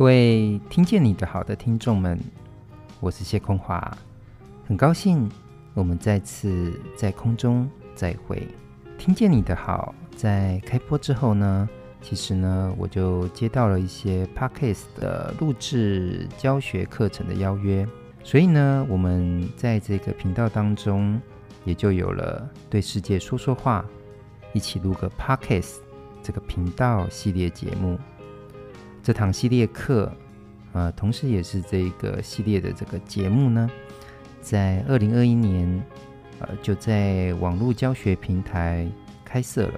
各位听见你的好的听众们，我是谢空华，很高兴我们再次在空中再会。听见你的好，在开播之后呢，其实呢，我就接到了一些 Podcast 的录制教学课程的邀约，所以呢，我们在这个频道当中也就有了对世界说说话，一起录个 Podcast 这个频道系列节目。这堂系列课，呃，同时也是这个系列的这个节目呢，在二零二一年，呃，就在网络教学平台开设了，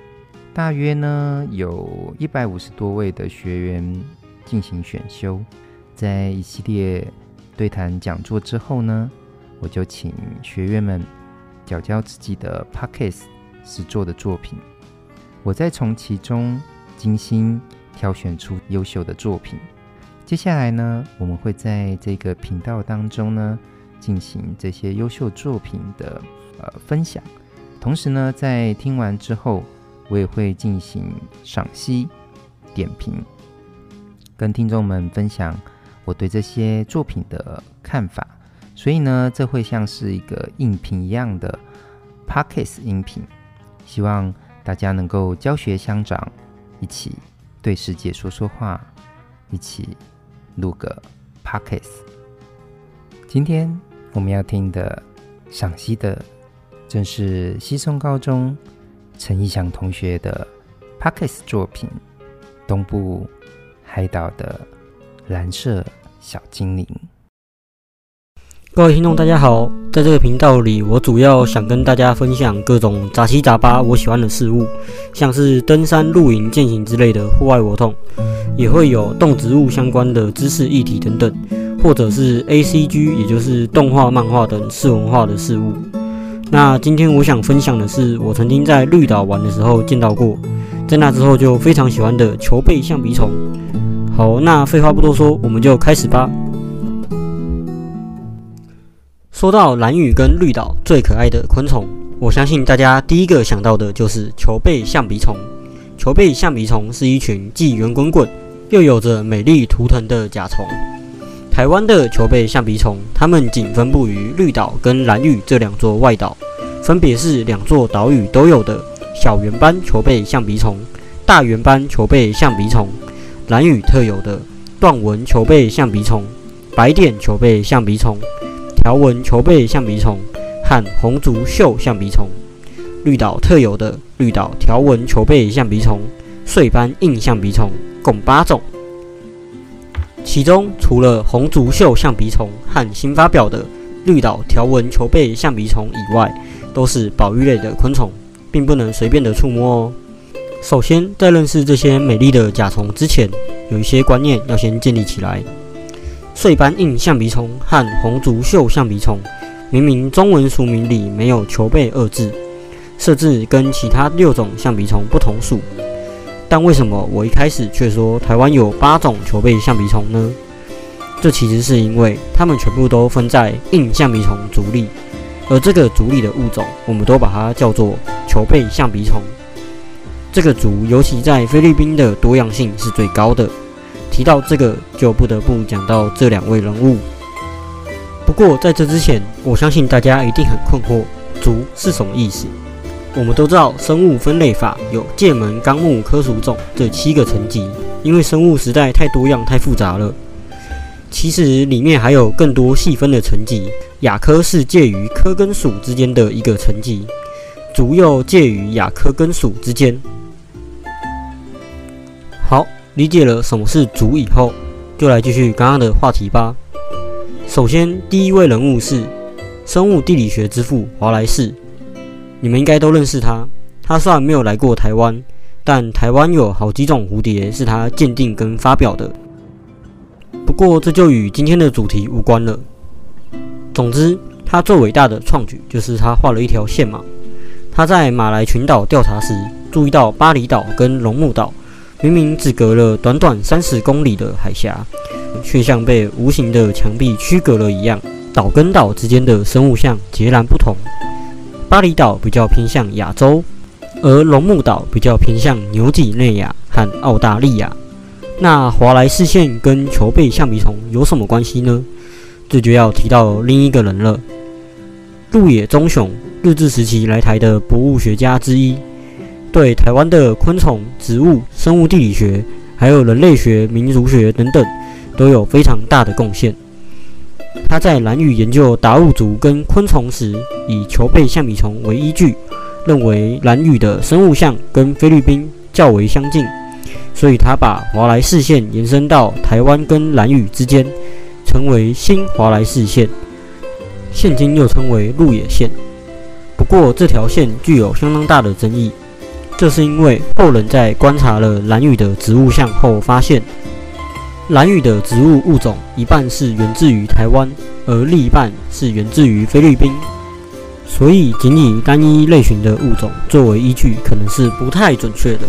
大约呢有一百五十多位的学员进行选修，在一系列对谈讲座之后呢，我就请学员们缴交自己的 Podcast 实作的作品，我再从其中精心。挑选出优秀的作品。接下来呢，我们会在这个频道当中呢，进行这些优秀作品的呃分享。同时呢，在听完之后，我也会进行赏析、点评，跟听众们分享我对这些作品的看法。所以呢，这会像是一个音频一样的 Podcast 音频，希望大家能够教学相长，一起。对世界说说话，一起录个 Podcast。今天我们要听的、赏析的，正是西松高中陈义祥同学的 Podcast 作品《东部海岛的蓝色小精灵》。各位听众，大家好！在这个频道里，我主要想跟大家分享各种杂七杂八我喜欢的事物，像是登山、露营、健行之类的户外活动，也会有动植物相关的知识议题等等，或者是 ACG，也就是动画、漫画等次文化的事物。那今天我想分享的是，我曾经在绿岛玩的时候见到过，在那之后就非常喜欢的球背象鼻虫。好，那废话不多说，我们就开始吧。说到蓝屿跟绿岛最可爱的昆虫，我相信大家第一个想到的就是球背象鼻虫。球背象鼻虫是一群既圆滚滚又有着美丽图腾的甲虫。台湾的球背象鼻虫，它们仅分布于绿岛跟蓝屿这两座外岛，分别是两座岛屿都有的小圆斑球背象鼻虫、大圆斑球背象鼻虫，蓝屿特有的断纹球背象鼻虫、白点球背象鼻虫。条纹球背象鼻虫和红足绣象鼻虫，绿岛特有的绿岛条纹球背象鼻虫、碎斑硬象鼻虫共八种。其中，除了红足绣象鼻虫和新发表的绿岛条纹球背象鼻虫以外，都是保育类的昆虫，并不能随便的触摸哦。首先，在认识这些美丽的甲虫之前，有一些观念要先建立起来。碎斑硬象鼻虫和红足绣象鼻虫，明明中文俗名里没有“球背”二字，设置跟其他六种象鼻虫不同属，但为什么我一开始却说台湾有八种球背象鼻虫呢？这其实是因为它们全部都分在硬象鼻虫族里，而这个族里的物种，我们都把它叫做球背象鼻虫。这个族尤其在菲律宾的多样性是最高的。提到这个，就不得不讲到这两位人物。不过在这之前，我相信大家一定很困惑，族是什么意思？我们都知道，生物分类法有界门纲目科属种这七个层级，因为生物实在太多样、太复杂了。其实里面还有更多细分的层级，亚科是介于科跟属之间的一个层级，族又介于亚科跟属之间。理解了什么是族以后，就来继续刚刚的话题吧。首先，第一位人物是生物地理学之父华莱士，你们应该都认识他。他虽然没有来过台湾，但台湾有好几种蝴蝶是他鉴定跟发表的。不过，这就与今天的主题无关了。总之，他最伟大的创举就是他画了一条线嘛。他在马来群岛调查时，注意到巴厘岛跟龙目岛。明明只隔了短短三十公里的海峡，却像被无形的墙壁区隔了一样。岛跟岛之间的生物相截然不同。巴厘岛比较偏向亚洲，而龙目岛比较偏向纽几内亚和澳大利亚。那华莱士线跟球背象鼻虫有什么关系呢？这就要提到另一个人了，鹿野忠雄，日治时期来台的博物学家之一，对台湾的昆虫、植物、生物地理学，还有人类学、民族学等等，都有非常大的贡献。他在兰屿研究达悟族跟昆虫时，以球背象鼻虫为依据，认为兰屿的生物相跟菲律宾较为相近。所以，他把华莱士线延伸到台湾跟兰屿之间，成为新华莱士线，现今又称为鹿野线。不过，这条线具有相当大的争议，这是因为后人在观察了兰屿的植物相后发现，兰屿的植物物种一半是源自于台湾，而另一半是源自于菲律宾。所以，仅以单一类群的物种作为依据，可能是不太准确的。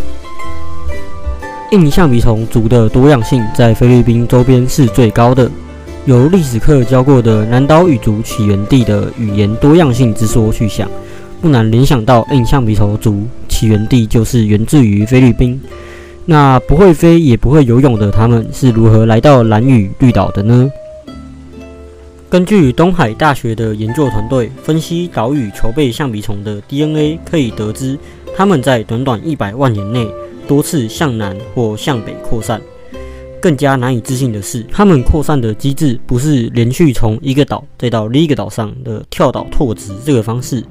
硬象鼻虫族的多样性在菲律宾周边是最高的。由历史课教过的南岛语族起源地的语言多样性之说去想，不难联想到硬象鼻虫族起源地就是源自于菲律宾。那不会飞也不会游泳的他们是如何来到蓝屿绿岛的呢？根据东海大学的研究团队分析岛屿球背象鼻虫的 DNA，可以得知他们在短短一百万年内。多次向南或向北扩散，更加难以置信的是，它们扩散的机制不是连续从一个岛再到另一个岛上的跳岛拓殖这个方式，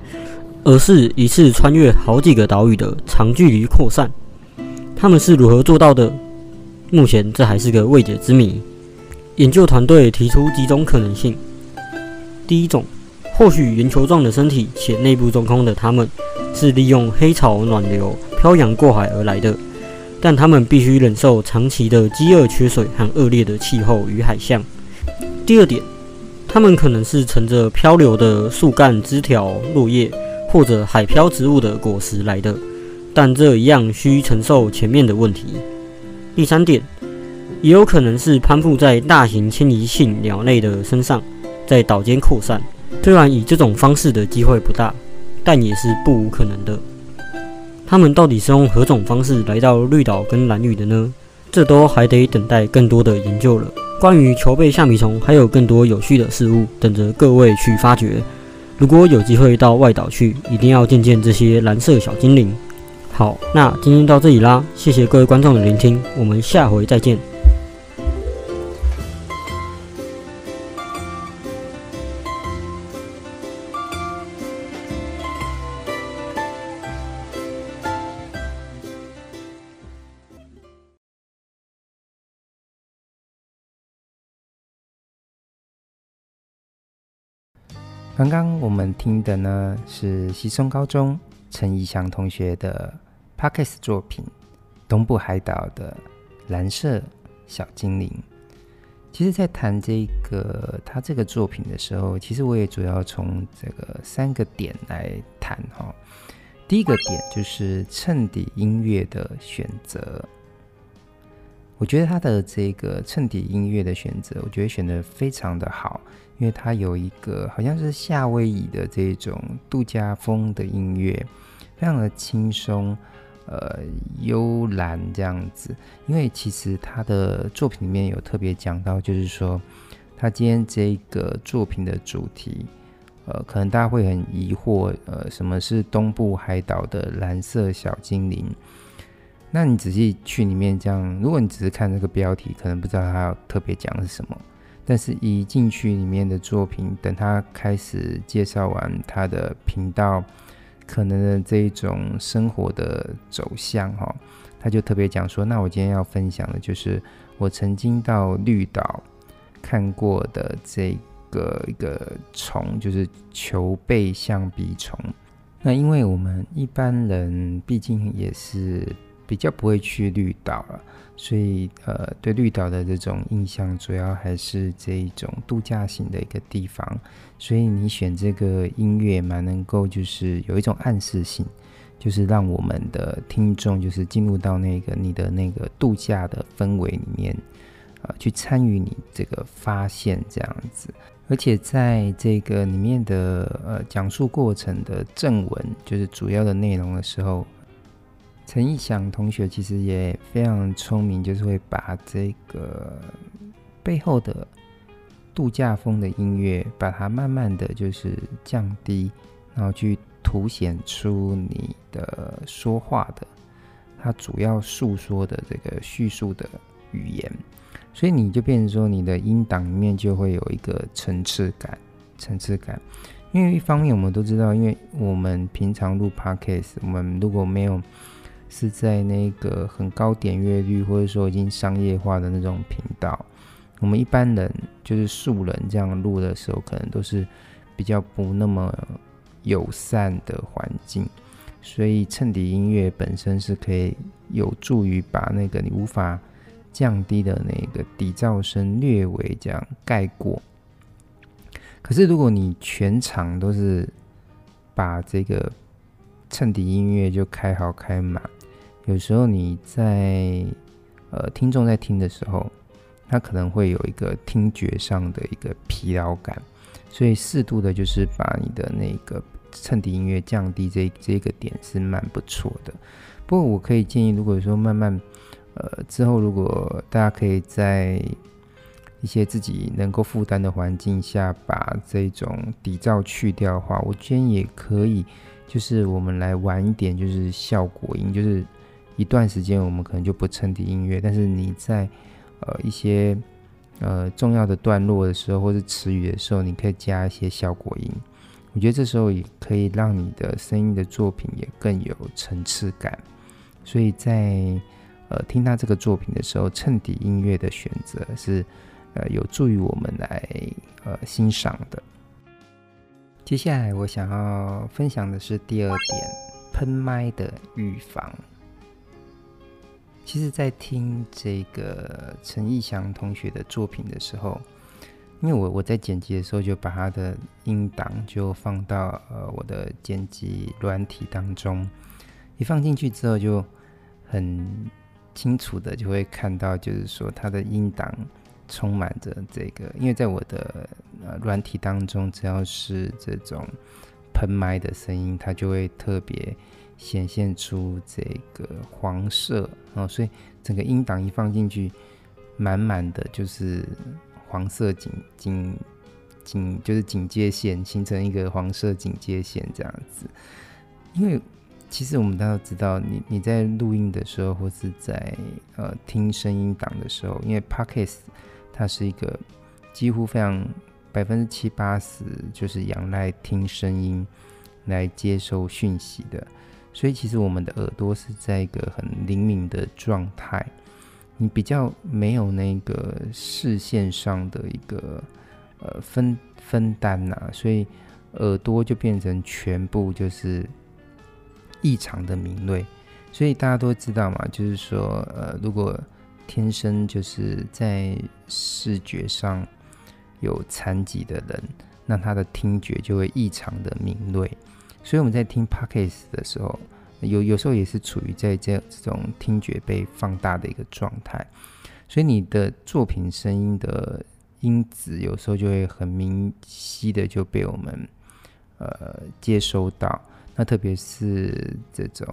而是一次穿越好几个岛屿的长距离扩散。他们是如何做到的？目前这还是个未解之谜。研究团队提出几种可能性：第一种，或许圆球状的身体且内部中空的它们，是利用黑潮暖流。漂洋过海而来的，但他们必须忍受长期的饥饿、缺水和恶劣的气候与海象。第二点，他们可能是乘着漂流的树干、枝条、落叶或者海漂植物的果实来的，但这一样需承受前面的问题。第三点，也有可能是攀附在大型迁移性鸟类的身上，在岛间扩散。虽然以这种方式的机会不大，但也是不无可能的。他们到底是用何种方式来到绿岛跟蓝屿的呢？这都还得等待更多的研究了。关于球背象鼻虫，还有更多有趣的事物等着各位去发掘。如果有机会到外岛去，一定要见见这些蓝色小精灵。好，那今天到这里啦，谢谢各位观众的聆听，我们下回再见。刚刚我们听的呢是西松高中陈怡翔同学的 Podcast 作品《东部海岛的蓝色小精灵》。其实，在谈这个他这个作品的时候，其实我也主要从这个三个点来谈哈。第一个点就是衬底音乐的选择，我觉得他的这个衬底音乐的选择，我觉得选得非常的好。因为它有一个好像是夏威夷的这种度假风的音乐，非常的轻松，呃，幽兰这样子。因为其实他的作品里面有特别讲到，就是说他今天这个作品的主题，呃，可能大家会很疑惑，呃，什么是东部海岛的蓝色小精灵？那你仔细去里面这样，如果你只是看这个标题，可能不知道他要特别讲的是什么。但是，一进去里面的作品，等他开始介绍完他的频道可能的这一种生活的走向，哈，他就特别讲说：“那我今天要分享的就是我曾经到绿岛看过的这个一个虫，就是球背象鼻虫。那因为我们一般人毕竟也是比较不会去绿岛了。”所以，呃，对绿岛的这种印象，主要还是这一种度假型的一个地方。所以你选这个音乐，蛮能够就是有一种暗示性，就是让我们的听众就是进入到那个你的那个度假的氛围里面，呃，去参与你这个发现这样子。而且在这个里面的呃讲述过程的正文，就是主要的内容的时候。陈义祥同学其实也非常聪明，就是会把这个背后的度假风的音乐，把它慢慢的就是降低，然后去凸显出你的说话的，它主要诉说的这个叙述的语言，所以你就变成说你的音档里面就会有一个层次感，层次感。因为一方面我们都知道，因为我们平常录 Podcast，我们如果没有是在那个很高点阅率，或者说已经商业化的那种频道，我们一般人就是素人这样录的时候，可能都是比较不那么友善的环境，所以衬底音乐本身是可以有助于把那个你无法降低的那个底噪声略微这样盖过。可是如果你全场都是把这个衬底音乐就开好开满。有时候你在呃听众在听的时候，他可能会有一个听觉上的一个疲劳感，所以适度的就是把你的那个衬底音乐降低这这个点是蛮不错的。不过我可以建议，如果说慢慢呃之后如果大家可以在一些自己能够负担的环境下把这种底噪去掉的话，我建议也可以，就是我们来玩一点，就是效果音，就是。一段时间我们可能就不衬底音乐，但是你在呃一些呃重要的段落的时候，或是词语的时候，你可以加一些效果音。我觉得这时候也可以让你的声音的作品也更有层次感。所以在呃听他这个作品的时候，衬底音乐的选择是呃有助于我们来呃欣赏的。接下来我想要分享的是第二点，喷麦的预防。其实，在听这个陈义祥同学的作品的时候，因为我我在剪辑的时候就把他的音档就放到呃我的剪辑软体当中，一放进去之后就很清楚的就会看到，就是说他的音档充满着这个，因为在我的呃软体当中，只要是这种喷麦的声音，它就会特别。显现出这个黄色哦，所以整个音档一放进去，满满的就是黄色警警警，就是警戒线，形成一个黄色警戒线这样子。因为其实我们大家都知道，你你在录音的时候，或是在呃听声音档的时候，因为 Podcast 它是一个几乎非常百分之七八十就是仰赖听声音来接收讯息的。所以其实我们的耳朵是在一个很灵敏的状态，你比较没有那个视线上的一个呃分分担呐、所以耳朵就变成全部就是异常的敏锐。所以大家都知道嘛，就是说呃，如果天生就是在视觉上有残疾的人，那他的听觉就会异常的敏锐。所以我们在听 Podcast 的时候，有有时候也是处于在这这种听觉被放大的一个状态，所以你的作品声音的音质有时候就会很明晰的就被我们呃接收到。那特别是这种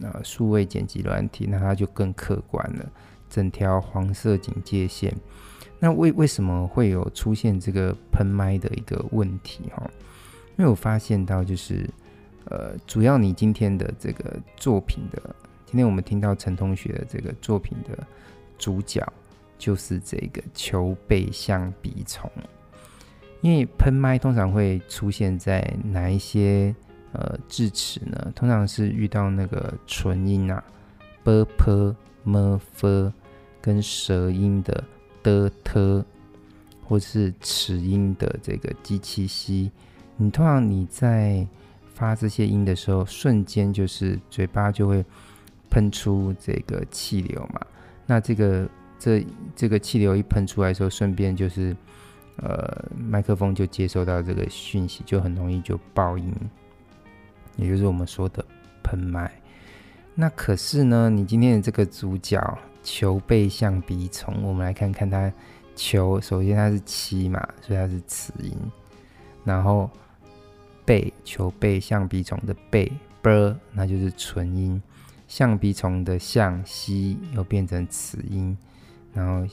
呃数位剪辑软体，那它就更客观了，整条黄色警戒线。那为为什么会有出现这个喷麦的一个问题哈？因为我发现到就是。呃，主要你今天的这个作品的，今天我们听到陈同学的这个作品的主角就是这个球背象鼻虫，因为喷麦通常会出现在哪一些呃字词呢？通常是遇到那个唇音啊，b p m f 跟舌音的 d t，或是齿音的这个 j q x，你通常你在发这些音的时候，瞬间就是嘴巴就会喷出这个气流嘛。那这个这这个气流一喷出来的时候，顺便就是呃麦克风就接收到这个讯息，就很容易就爆音，也就是我们说的喷麦。那可是呢，你今天的这个主角球背象鼻虫，我们来看看它球，首先它是七嘛，所以它是雌音，然后。背球背象鼻虫的背 b，那就是唇音。象鼻虫的象西又变成齿音，然后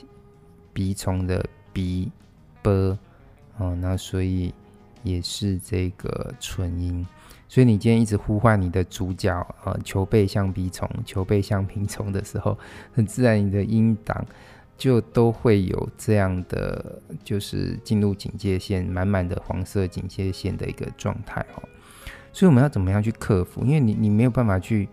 鼻虫的鼻 b 哦，那所以也是这个唇音。所以你今天一直呼唤你的主角啊，球背象鼻虫，球背象鼻虫的时候，很 自然你的音档就都会有这样的，就是进入警戒线，满满的黄色警戒线的一个状态哦。所以我们要怎么样去克服？因为你你没有办法去，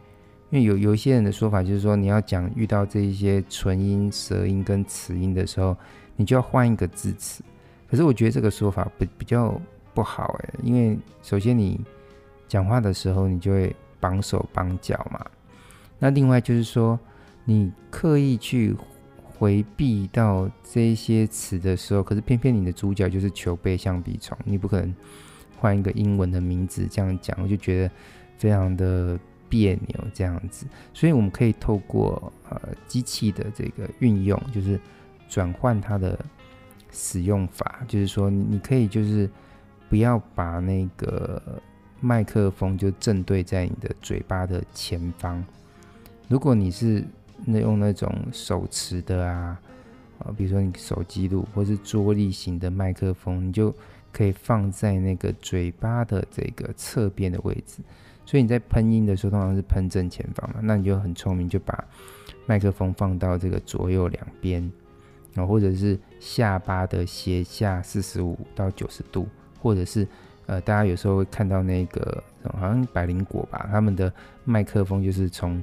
因为有有一些人的说法就是说，你要讲遇到这一些唇音、舌音跟齿音的时候，你就要换一个字词。可是我觉得这个说法比比较不好诶，因为首先你。讲话的时候，你就会绑手绑脚嘛。那另外就是说，你刻意去回避到这些词的时候，可是偏偏你的主角就是求备象鼻虫，你不可能换一个英文的名字这样讲，我就觉得非常的别扭这样子。所以我们可以透过呃机器的这个运用，就是转换它的使用法，就是说你可以就是不要把那个。麦克风就正对在你的嘴巴的前方。如果你是那用那种手持的啊，啊，比如说你手机录或是桌立型的麦克风，你就可以放在那个嘴巴的这个侧边的位置。所以你在喷音的时候，通常是喷正前方嘛，那你就很聪明，就把麦克风放到这个左右两边，然后，或者是下巴的斜下四十五到九十度，或者是。呃，大家有时候会看到那个好像百灵果吧，他们的麦克风就是从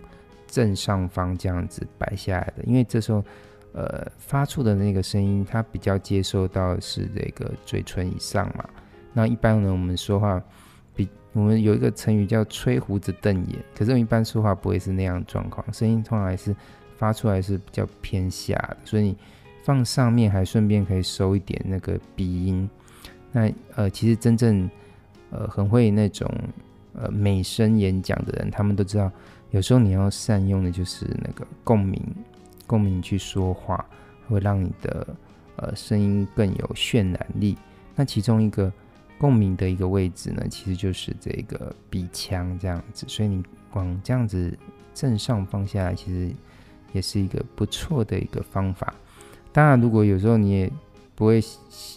正上方这样子摆下来的，因为这时候呃发出的那个声音，它比较接受到是这个嘴唇以上嘛。那一般呢，我们说话比我们有一个成语叫吹胡子瞪眼，可是我们一般说话不会是那样状况，声音通常还是发出来是比较偏下的，所以你放上面还顺便可以收一点那个鼻音。那呃，其实真正呃很会那种呃美声演讲的人，他们都知道，有时候你要善用的就是那个共鸣，共鸣去说话，会让你的呃声音更有渲染力。那其中一个共鸣的一个位置呢，其实就是这个鼻腔这样子，所以你往这样子正上方下来，其实也是一个不错的一个方法。当然，如果有时候你也不会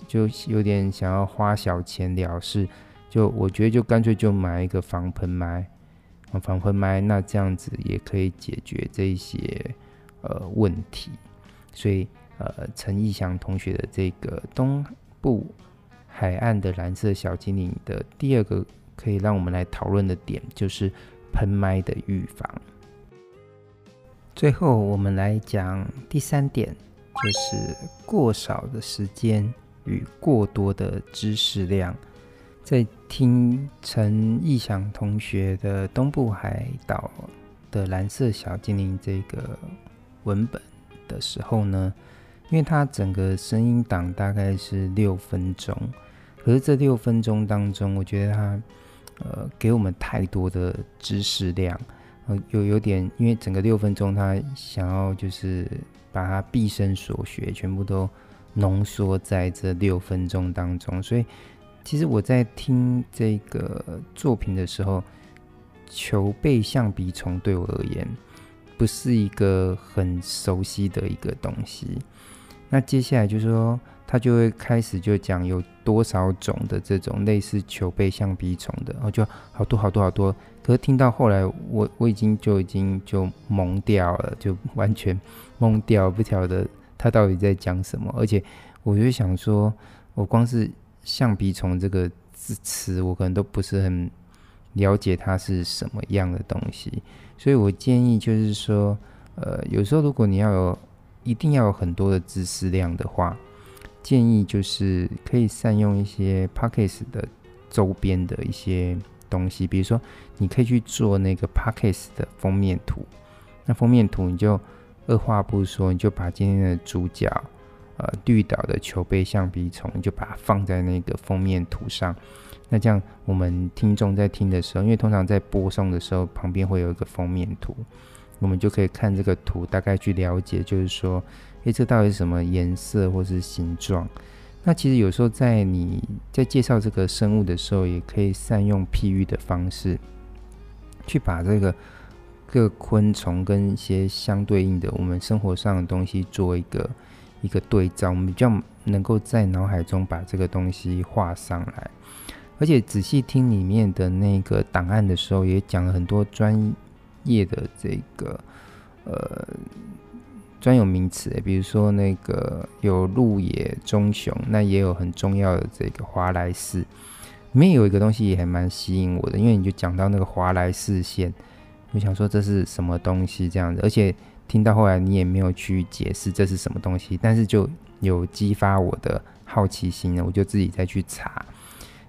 就有点想要花小钱了事，就我觉得就干脆就买一个防喷麦，防喷麦，那这样子也可以解决这一些呃问题。所以呃，陈义祥同学的这个东部海岸的蓝色小精灵的第二个可以让我们来讨论的点，就是喷麦的预防。最后我们来讲第三点。就是过少的时间与过多的知识量。在听陈逸翔同学的《东部海岛的蓝色小精灵》这个文本的时候呢，因为他整个声音档大概是六分钟，可是这六分钟当中，我觉得他呃给我们太多的知识量，呃有有点，因为整个六分钟他想要就是。把他毕生所学全部都浓缩在这六分钟当中，所以其实我在听这个作品的时候，球背象鼻虫对我而言不是一个很熟悉的一个东西。那接下来就是说，他就会开始就讲有多少种的这种类似球背象鼻虫的，然后就好多好多好多。可是听到后来，我我已经就已经就懵掉了，就完全。懵掉，不晓得他到底在讲什么，而且我就想说，我光是橡皮虫这个字词，我可能都不是很了解它是什么样的东西，所以我建议就是说，呃，有时候如果你要有一定要有很多的知识量的话，建议就是可以善用一些 Podcast 的周边的一些东西，比如说你可以去做那个 Podcast 的封面图，那封面图你就。二话不说，你就把今天的主角，呃，绿岛的球背橡皮虫，你就把它放在那个封面图上。那这样，我们听众在听的时候，因为通常在播送的时候，旁边会有一个封面图，我们就可以看这个图，大概去了解，就是说，诶，这到底是什么颜色或是形状？那其实有时候在你在介绍这个生物的时候，也可以善用譬喻的方式，去把这个。各个昆虫跟一 些相对应的我们生活上的东西做一个一个对照，我们比较能够在脑海中把这个东西画上来。而且仔细听里面的那个档案的时候，也讲了很多专业的这个呃专有名词，比如说那个有鹿野忠雄，那也有很重要的这个华莱士。里面有一个东西也还蛮吸引我的，因为你就讲到那个华莱士线，我想说这是什么东西这样子，而且听到后来你也没有去解释这是什么东西，但是就有激发我的好奇心呢，我就自己再去查。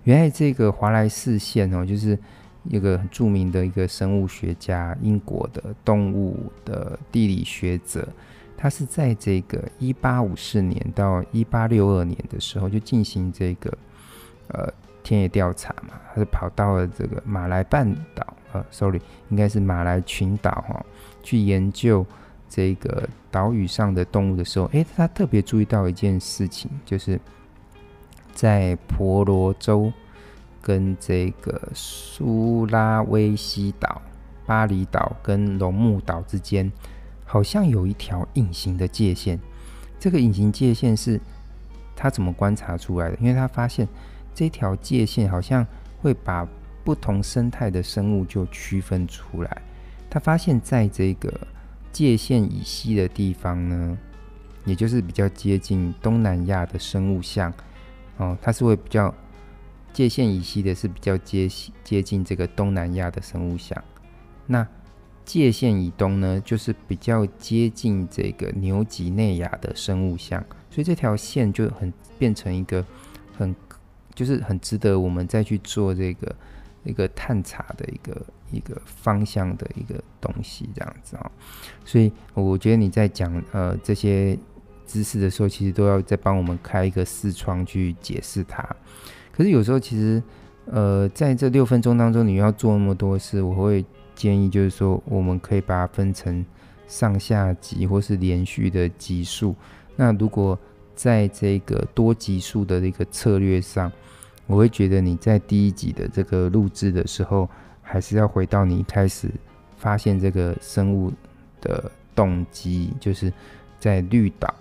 原来这个华莱士线哦，就是一个很著名的一个生物学家，英国的动物的地理学者。他是在这个一八五四年到一八六二年的时候就进行这个呃田野调查嘛，他是跑到了这个马来半岛，呃，sorry，应该是马来群岛哈、哦，去研究这个岛屿上的动物的时候，诶，他特别注意到一件事情，就是。在婆罗洲跟这个苏拉威西岛、巴厘岛跟龙目岛之间，好像有一条隐形的界限。这个隐形界限是他怎么观察出来的？因为他发现这条界限好像会把不同生态的生物就区分出来。他发现在这个界限以西的地方呢，也就是比较接近东南亚的生物相。哦，它是会比较界限以西的，是比较接接近这个东南亚的生物相。那界限以东呢，就是比较接近这个牛几内亚的生物相。所以这条线就很变成一个很就是很值得我们再去做这个一个探查的一个一个方向的一个东西，这样子啊。所以我觉得你在讲呃这些。知识的时候，其实都要再帮我们开一个视窗去解释它。可是有时候，其实，呃，在这六分钟当中，你要做那么多事，我会建议就是说，我们可以把它分成上下集或是连续的集数。那如果在这个多集数的一个策略上，我会觉得你在第一集的这个录制的时候，还是要回到你一开始发现这个生物的动机，就是在绿岛。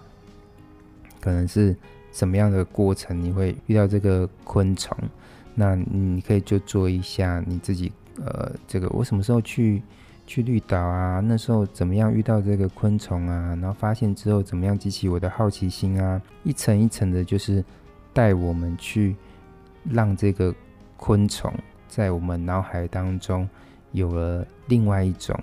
可能是什么样的过程，你会遇到这个昆虫？那你可以就做一下你自己，呃，这个我什么时候去去绿岛啊？那时候怎么样遇到这个昆虫啊？然后发现之后怎么样激起我的好奇心啊？一层一层的，就是带我们去让这个昆虫在我们脑海当中有了另外一种。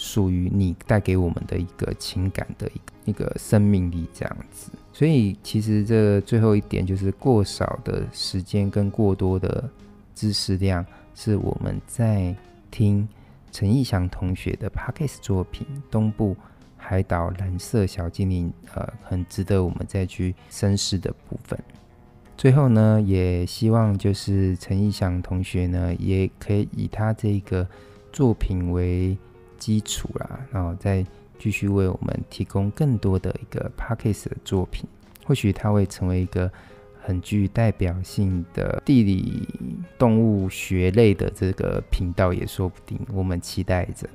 属于你带给我们的一个情感的一个一个生命力，这样子。所以其实这最后一点就是过少的时间跟过多的知识量，是我们在听陈义祥同学的 Podcast 作品《东部海岛蓝色小精灵》，呃，很值得我们再去深思的部分。最后呢，也希望就是陈义祥同学呢，也可以以他这个作品为。基础啦，然后再继续为我们提供更多的一个 Podcast 的作品，或许它会成为一个很具代表性的地理动物学类的这个频道也说不定，我们期待着。